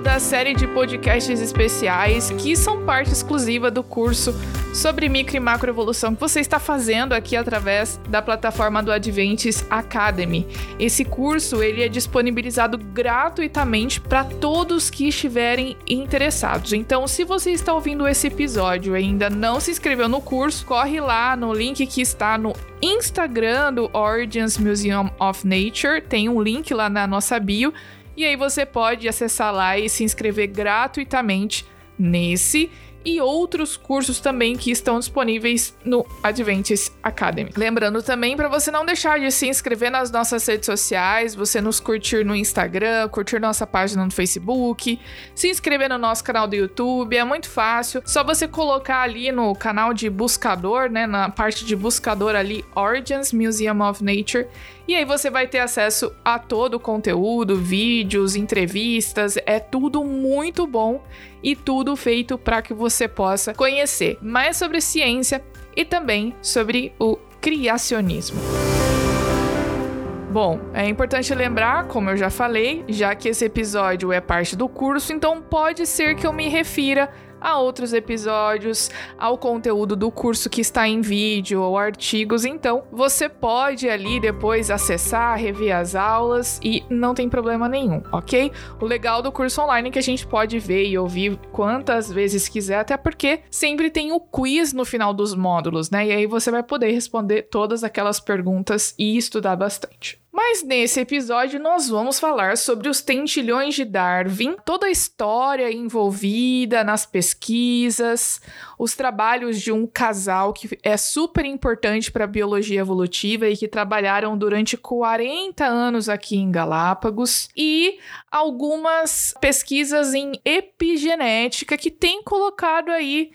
episódio da série de podcasts especiais que são parte exclusiva do curso sobre micro e macroevolução que você está fazendo aqui através da plataforma do Adventes Academy. Esse curso ele é disponibilizado gratuitamente para todos que estiverem interessados. Então, se você está ouvindo esse episódio e ainda não se inscreveu no curso, corre lá no link que está no Instagram do Origins Museum of Nature, tem um link lá na nossa bio e aí você pode acessar lá e se inscrever gratuitamente nesse e outros cursos também que estão disponíveis no Adventist Academy. Lembrando também para você não deixar de se inscrever nas nossas redes sociais, você nos curtir no Instagram, curtir nossa página no Facebook, se inscrever no nosso canal do YouTube, é muito fácil. Só você colocar ali no canal de buscador, né, na parte de buscador ali Origins Museum of Nature e aí você vai ter acesso a todo o conteúdo, vídeos, entrevistas, é tudo muito bom e tudo feito para que você possa conhecer mais sobre ciência e também sobre o criacionismo. Bom, é importante lembrar, como eu já falei, já que esse episódio é parte do curso, então pode ser que eu me refira a outros episódios, ao conteúdo do curso que está em vídeo ou artigos. Então, você pode ali depois acessar, rever as aulas e não tem problema nenhum, ok? O legal do curso online é que a gente pode ver e ouvir quantas vezes quiser, até porque sempre tem o quiz no final dos módulos, né? E aí você vai poder responder todas aquelas perguntas e estudar bastante. Mas nesse episódio nós vamos falar sobre os tentilhões de Darwin, toda a história envolvida nas pesquisas, os trabalhos de um casal que é super importante para a biologia evolutiva e que trabalharam durante 40 anos aqui em Galápagos e algumas pesquisas em epigenética que têm colocado aí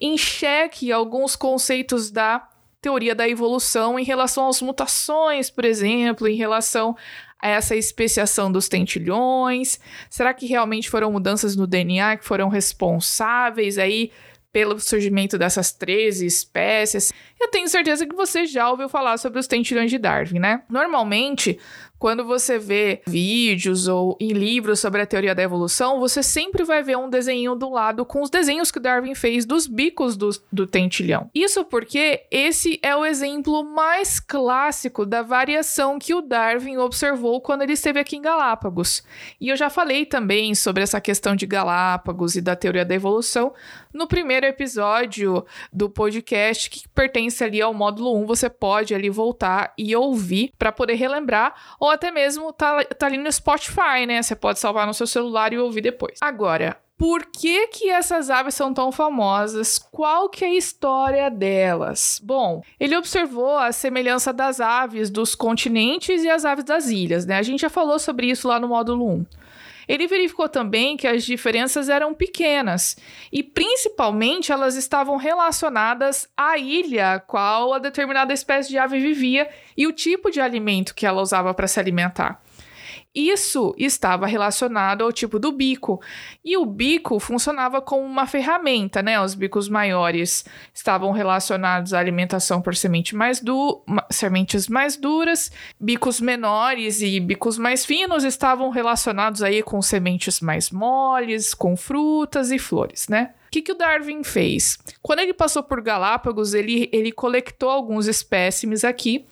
em xeque alguns conceitos da teoria da evolução em relação às mutações, por exemplo, em relação a essa especiação dos tentilhões? Será que realmente foram mudanças no DNA que foram responsáveis aí pelo surgimento dessas 13 espécies? Eu tenho certeza que você já ouviu falar sobre os tentilhões de Darwin, né? Normalmente, quando você vê vídeos ou em livros sobre a teoria da evolução, você sempre vai ver um desenho do lado com os desenhos que Darwin fez dos bicos do, do tentilhão. Isso porque esse é o exemplo mais clássico da variação que o Darwin observou quando ele esteve aqui em Galápagos. E eu já falei também sobre essa questão de Galápagos e da teoria da evolução no primeiro episódio do podcast que pertence ali ao módulo 1. Você pode ali voltar e ouvir para poder relembrar até mesmo tá, tá ali no Spotify, né? Você pode salvar no seu celular e ouvir depois. Agora, por que que essas aves são tão famosas? Qual que é a história delas? Bom, ele observou a semelhança das aves dos continentes e as aves das ilhas, né? A gente já falou sobre isso lá no módulo 1. Ele verificou também que as diferenças eram pequenas e, principalmente, elas estavam relacionadas à ilha a qual a determinada espécie de ave vivia e o tipo de alimento que ela usava para se alimentar. Isso estava relacionado ao tipo do bico. E o bico funcionava como uma ferramenta, né? Os bicos maiores estavam relacionados à alimentação por semente mais du sementes mais duras, bicos menores e bicos mais finos estavam relacionados aí com sementes mais moles, com frutas e flores, né? O que, que o Darwin fez? Quando ele passou por Galápagos, ele, ele coletou alguns espécimes aqui,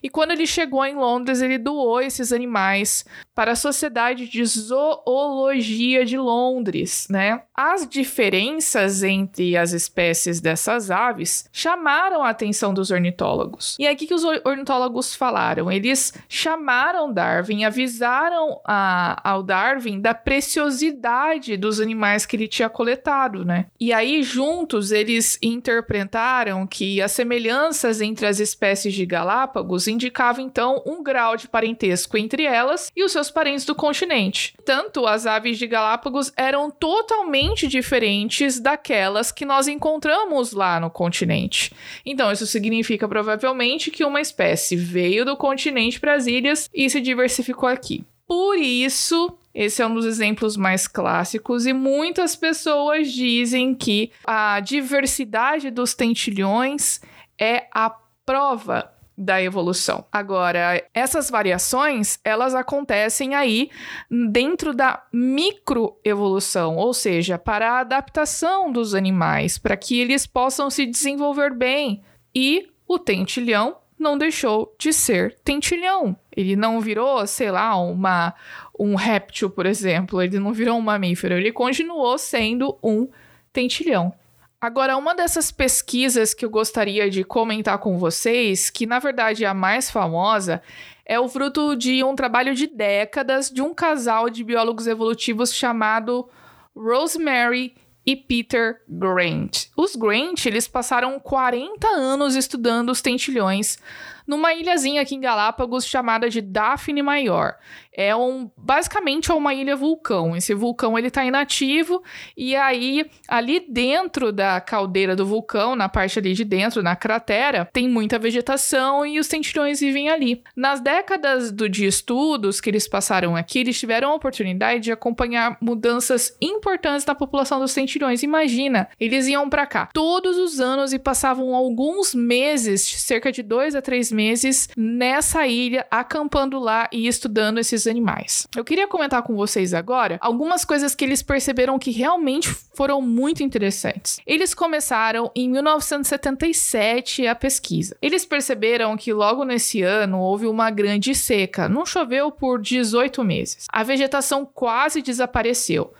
e quando ele chegou em Londres, ele doou esses animais para a Sociedade de Zoologia de Londres, né? As diferenças entre as espécies dessas aves chamaram a atenção dos ornitólogos. E o que, que os ornitólogos falaram? Eles chamaram Darwin, avisaram a, ao Darwin da preciosidade dos animais que ele tinha coletado, né? E aí, juntos, eles interpretaram que as semelhanças entre as espécies de Galápagos indicavam, então, um grau de parentesco entre elas e os seus parentes do continente. Tanto as aves de Galápagos eram totalmente diferentes daquelas que nós encontramos lá no continente. Então, isso significa provavelmente que uma espécie veio do continente para as ilhas e se diversificou aqui. Por isso, esse é um dos exemplos mais clássicos, e muitas pessoas dizem que a diversidade dos tentilhões é a prova da evolução. Agora, essas variações, elas acontecem aí dentro da microevolução, ou seja, para a adaptação dos animais, para que eles possam se desenvolver bem. E o tentilhão não deixou de ser tentilhão. Ele não virou, sei lá, uma um réptil, por exemplo, ele não virou um mamífero, ele continuou sendo um tentilhão. Agora, uma dessas pesquisas que eu gostaria de comentar com vocês, que na verdade é a mais famosa, é o fruto de um trabalho de décadas de um casal de biólogos evolutivos chamado Rosemary e Peter Grant. Os Grant, eles passaram 40 anos estudando os tentilhões numa ilhazinha aqui em Galápagos chamada de Daphne Maior. É um basicamente é uma ilha vulcão. Esse vulcão ele tá inativo e aí ali dentro da caldeira do vulcão, na parte ali de dentro, na cratera, tem muita vegetação e os tentilhões vivem ali. Nas décadas do, de estudos que eles passaram aqui, eles tiveram a oportunidade de acompanhar mudanças importantes na população dos tentilhões. Imagina, eles iam para cá todos os anos e passavam alguns meses, cerca de dois a três meses, nessa ilha, acampando lá e estudando esses animais. Eu queria comentar com vocês agora algumas coisas que eles perceberam que realmente foram muito interessantes. Eles começaram em 1977 a pesquisa. Eles perceberam que logo nesse ano houve uma grande seca, não choveu por 18 meses. A vegetação quase desapareceu.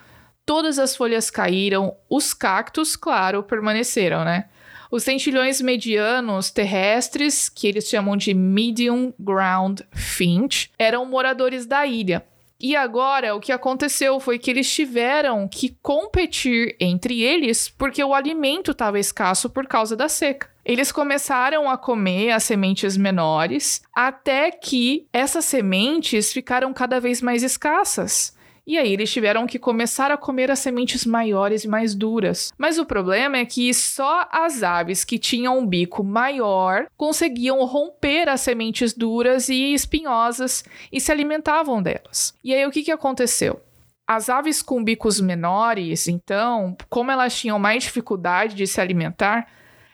Todas as folhas caíram, os cactos, claro, permaneceram, né? Os tentilhões medianos terrestres, que eles chamam de medium ground finch, eram moradores da ilha. E agora o que aconteceu foi que eles tiveram que competir entre eles porque o alimento estava escasso por causa da seca. Eles começaram a comer as sementes menores até que essas sementes ficaram cada vez mais escassas. E aí eles tiveram que começar a comer as sementes maiores e mais duras. Mas o problema é que só as aves que tinham um bico maior conseguiam romper as sementes duras e espinhosas e se alimentavam delas. E aí o que, que aconteceu? As aves com bicos menores, então, como elas tinham mais dificuldade de se alimentar,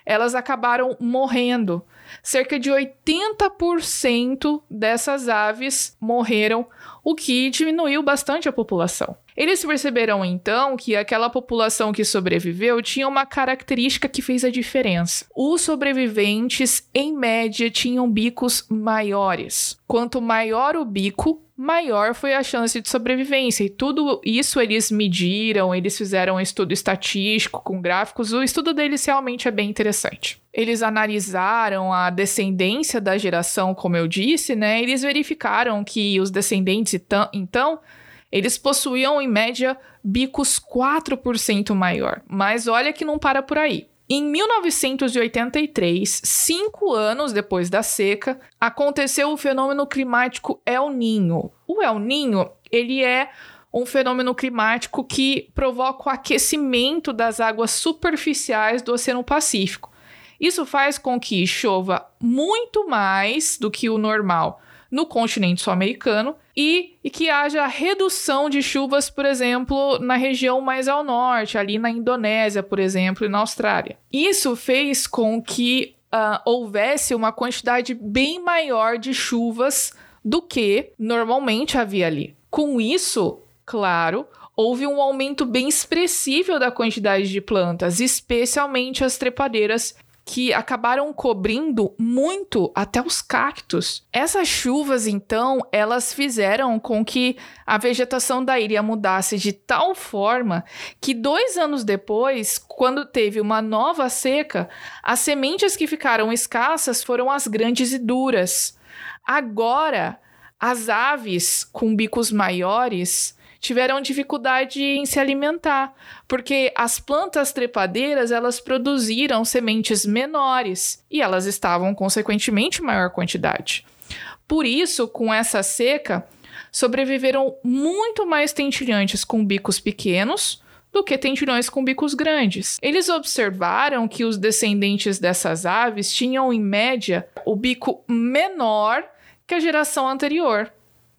elas acabaram morrendo. Cerca de 80% dessas aves morreram o que diminuiu bastante a população. Eles perceberam então que aquela população que sobreviveu tinha uma característica que fez a diferença. Os sobreviventes, em média, tinham bicos maiores. Quanto maior o bico, maior foi a chance de sobrevivência. E tudo isso eles mediram, eles fizeram um estudo estatístico com gráficos. O estudo deles realmente é bem interessante. Eles analisaram a descendência da geração, como eu disse, né? Eles verificaram que os descendentes, então, eles possuíam, em média, bicos 4% maior. Mas olha que não para por aí. Em 1983, cinco anos depois da seca, aconteceu o fenômeno climático El Ninho. O El Ninho, ele é um fenômeno climático que provoca o aquecimento das águas superficiais do Oceano Pacífico. Isso faz com que chova muito mais do que o normal no continente sul-americano e, e, que haja redução de chuvas, por exemplo, na região mais ao norte, ali na Indonésia, por exemplo, e na Austrália. Isso fez com que uh, houvesse uma quantidade bem maior de chuvas do que normalmente havia ali. Com isso, claro, houve um aumento bem expressivo da quantidade de plantas, especialmente as trepadeiras que acabaram cobrindo muito até os cactos. Essas chuvas, então, elas fizeram com que a vegetação da ilha mudasse de tal forma que dois anos depois, quando teve uma nova seca, as sementes que ficaram escassas foram as grandes e duras. Agora, as aves com bicos maiores tiveram dificuldade em se alimentar, porque as plantas trepadeiras elas produziram sementes menores e elas estavam consequentemente em maior quantidade. Por isso, com essa seca, sobreviveram muito mais tentilhantes com bicos pequenos do que tentilhões com bicos grandes. Eles observaram que os descendentes dessas aves tinham, em média, o bico menor que a geração anterior.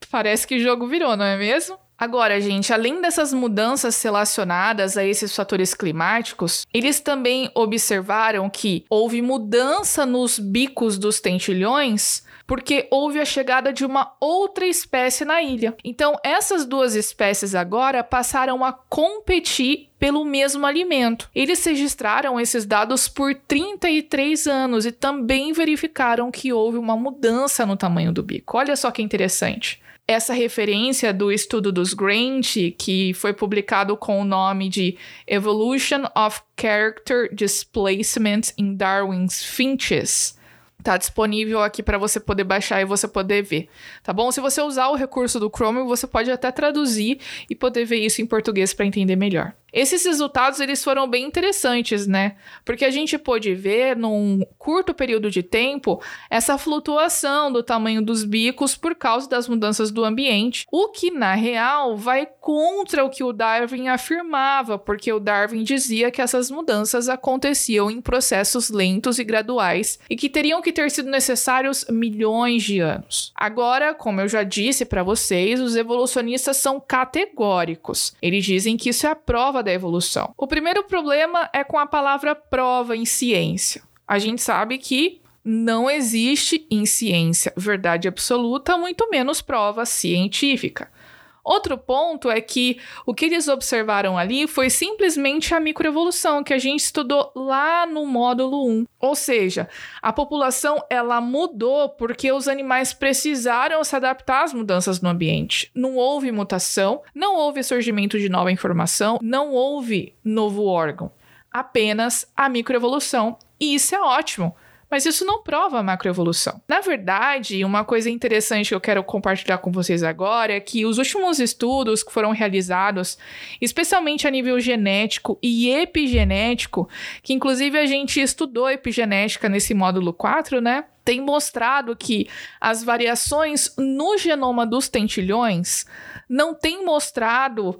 Parece que o jogo virou, não é mesmo? Agora, gente, além dessas mudanças relacionadas a esses fatores climáticos, eles também observaram que houve mudança nos bicos dos tentilhões porque houve a chegada de uma outra espécie na ilha. Então, essas duas espécies agora passaram a competir pelo mesmo alimento. Eles registraram esses dados por 33 anos e também verificaram que houve uma mudança no tamanho do bico. Olha só que interessante essa referência do estudo dos Grant, que foi publicado com o nome de Evolution of Character Displacement in Darwin's Finches, Tá disponível aqui para você poder baixar e você poder ver, tá bom? Se você usar o recurso do Chrome, você pode até traduzir e poder ver isso em português para entender melhor. Esses resultados eles foram bem interessantes, né? Porque a gente pôde ver num curto período de tempo essa flutuação do tamanho dos bicos por causa das mudanças do ambiente, o que na real vai contra o que o Darwin afirmava, porque o Darwin dizia que essas mudanças aconteciam em processos lentos e graduais e que teriam que ter sido necessários milhões de anos. Agora, como eu já disse para vocês, os evolucionistas são categóricos. Eles dizem que isso é a prova prova da evolução. O primeiro problema é com a palavra prova em ciência. A gente sabe que não existe em ciência verdade absoluta, muito menos prova científica. Outro ponto é que o que eles observaram ali foi simplesmente a microevolução que a gente estudou lá no módulo 1. Ou seja, a população ela mudou porque os animais precisaram se adaptar às mudanças no ambiente. Não houve mutação, não houve surgimento de nova informação, não houve novo órgão. Apenas a microevolução. E isso é ótimo mas isso não prova a macroevolução. Na verdade, uma coisa interessante que eu quero compartilhar com vocês agora é que os últimos estudos que foram realizados, especialmente a nível genético e epigenético, que inclusive a gente estudou epigenética nesse módulo 4, né? Tem mostrado que as variações no genoma dos tentilhões não têm mostrado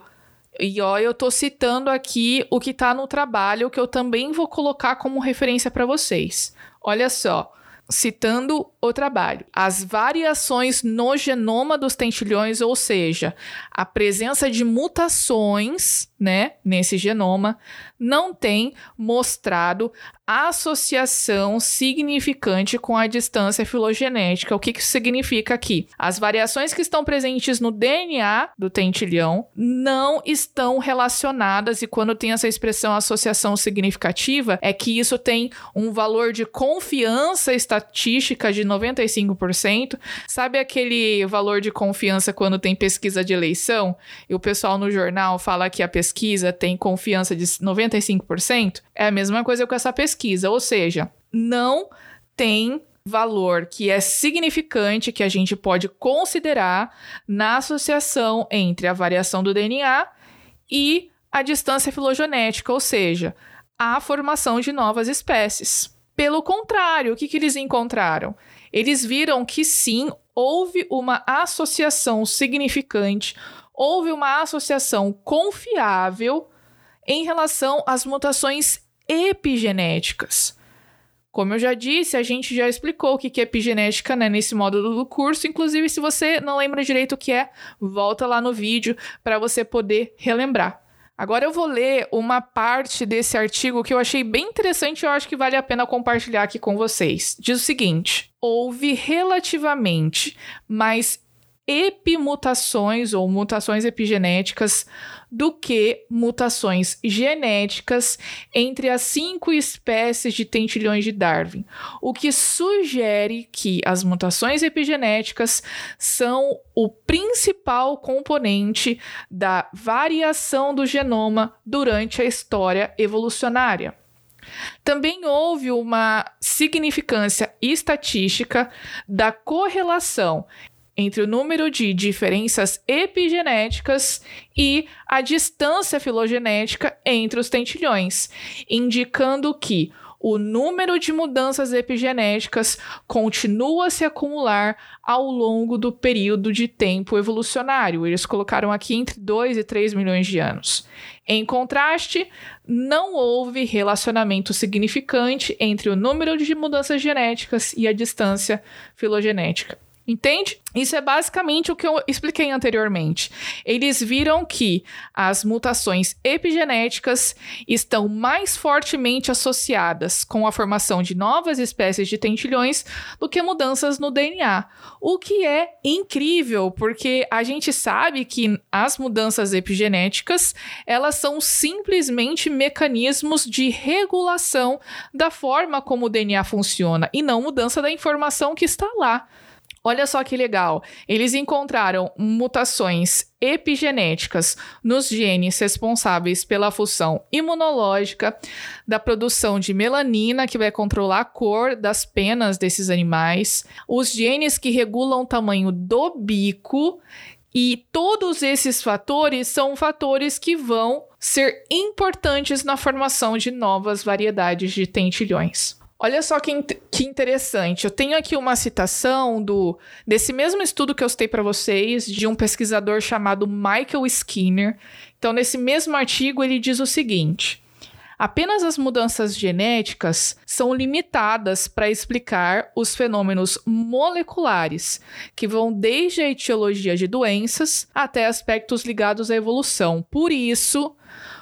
e ó, eu tô citando aqui o que tá no trabalho que eu também vou colocar como referência para vocês. Olha só, citando o trabalho, as variações no genoma dos tentilhões, ou seja, a presença de mutações, né, nesse genoma, não tem mostrado associação significante com a distância filogenética. O que, isso significa aqui? As variações que estão presentes no DNA do tentilhão não estão relacionadas, e quando tem essa expressão associação significativa, é que isso tem um valor de confiança estatística de 95%. Sabe aquele valor de confiança quando tem pesquisa de eleição e o pessoal no jornal fala que a pesquisa tem confiança de 95%? É a mesma coisa com essa pesquisa ou seja, não tem valor que é significante que a gente pode considerar na associação entre a variação do DNA e a distância filogenética, ou seja, a formação de novas espécies. Pelo contrário, o que, que eles encontraram? Eles viram que sim, houve uma associação significante, houve uma associação confiável em relação às mutações epigenéticas. Como eu já disse, a gente já explicou o que é epigenética né, nesse módulo do curso. Inclusive, se você não lembra direito o que é, volta lá no vídeo para você poder relembrar. Agora eu vou ler uma parte desse artigo que eu achei bem interessante e eu acho que vale a pena compartilhar aqui com vocês. Diz o seguinte: houve relativamente mais epimutações ou mutações epigenéticas do que mutações genéticas entre as cinco espécies de tentilhões de Darwin, o que sugere que as mutações epigenéticas são o principal componente da variação do genoma durante a história evolucionária. Também houve uma significância estatística da correlação entre o número de diferenças epigenéticas e a distância filogenética entre os tentilhões, indicando que o número de mudanças epigenéticas continua a se acumular ao longo do período de tempo evolucionário. Eles colocaram aqui entre 2 e 3 milhões de anos. Em contraste, não houve relacionamento significante entre o número de mudanças genéticas e a distância filogenética. Entende? Isso é basicamente o que eu expliquei anteriormente. Eles viram que as mutações epigenéticas estão mais fortemente associadas com a formação de novas espécies de tentilhões do que mudanças no DNA. O que é incrível, porque a gente sabe que as mudanças epigenéticas, elas são simplesmente mecanismos de regulação da forma como o DNA funciona e não mudança da informação que está lá. Olha só que legal. Eles encontraram mutações epigenéticas nos genes responsáveis pela função imunológica, da produção de melanina, que vai controlar a cor das penas desses animais, os genes que regulam o tamanho do bico. E todos esses fatores são fatores que vão ser importantes na formação de novas variedades de tentilhões. Olha só que, que interessante. Eu tenho aqui uma citação do desse mesmo estudo que eu citei para vocês, de um pesquisador chamado Michael Skinner. Então, nesse mesmo artigo, ele diz o seguinte: Apenas as mudanças genéticas são limitadas para explicar os fenômenos moleculares, que vão desde a etiologia de doenças até aspectos ligados à evolução. Por isso,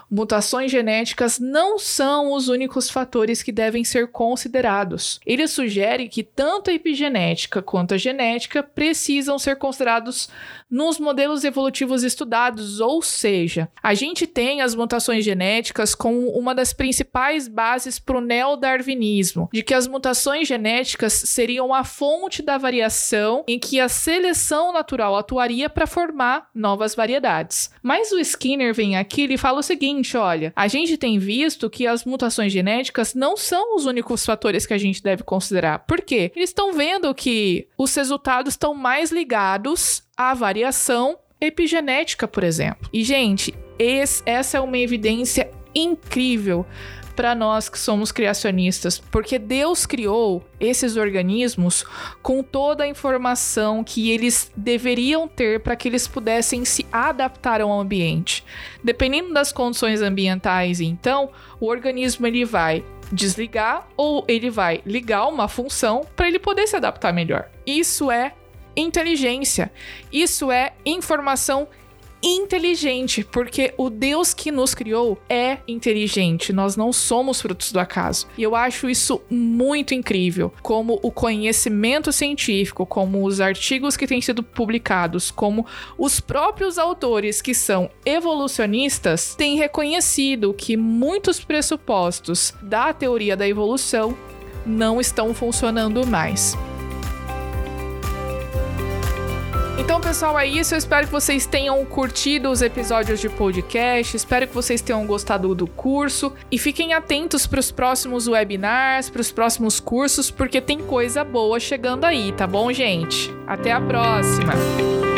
mutações genéticas não são os únicos fatores que devem ser considerados. Ele sugere que tanto a epigenética quanto a genética precisam ser considerados nos modelos evolutivos estudados, ou seja, a gente tem as mutações genéticas como uma das principais bases para o neodarwinismo, de que as mutações genéticas seriam a fonte da variação em que a seleção natural atuaria para formar novas variedades. Mas o Skinner vem aqui e fala o seguinte: olha, a gente tem visto que as mutações genéticas não são os únicos fatores que a gente deve considerar. Por quê? Eles estão vendo que os resultados estão mais ligados à variação epigenética, por exemplo. E, gente, esse, essa é uma evidência incrível para nós que somos criacionistas, porque Deus criou esses organismos com toda a informação que eles deveriam ter para que eles pudessem se adaptar ao ambiente. Dependendo das condições ambientais, então, o organismo ele vai desligar ou ele vai ligar uma função para ele poder se adaptar melhor. Isso é inteligência. Isso é informação inteligente, porque o Deus que nos criou é inteligente, nós não somos frutos do acaso. E eu acho isso muito incrível, como o conhecimento científico, como os artigos que têm sido publicados, como os próprios autores que são evolucionistas têm reconhecido que muitos pressupostos da teoria da evolução não estão funcionando mais. Então, pessoal, é isso. Eu espero que vocês tenham curtido os episódios de podcast. Espero que vocês tenham gostado do curso. E fiquem atentos para os próximos webinars, para os próximos cursos, porque tem coisa boa chegando aí, tá bom, gente? Até a próxima!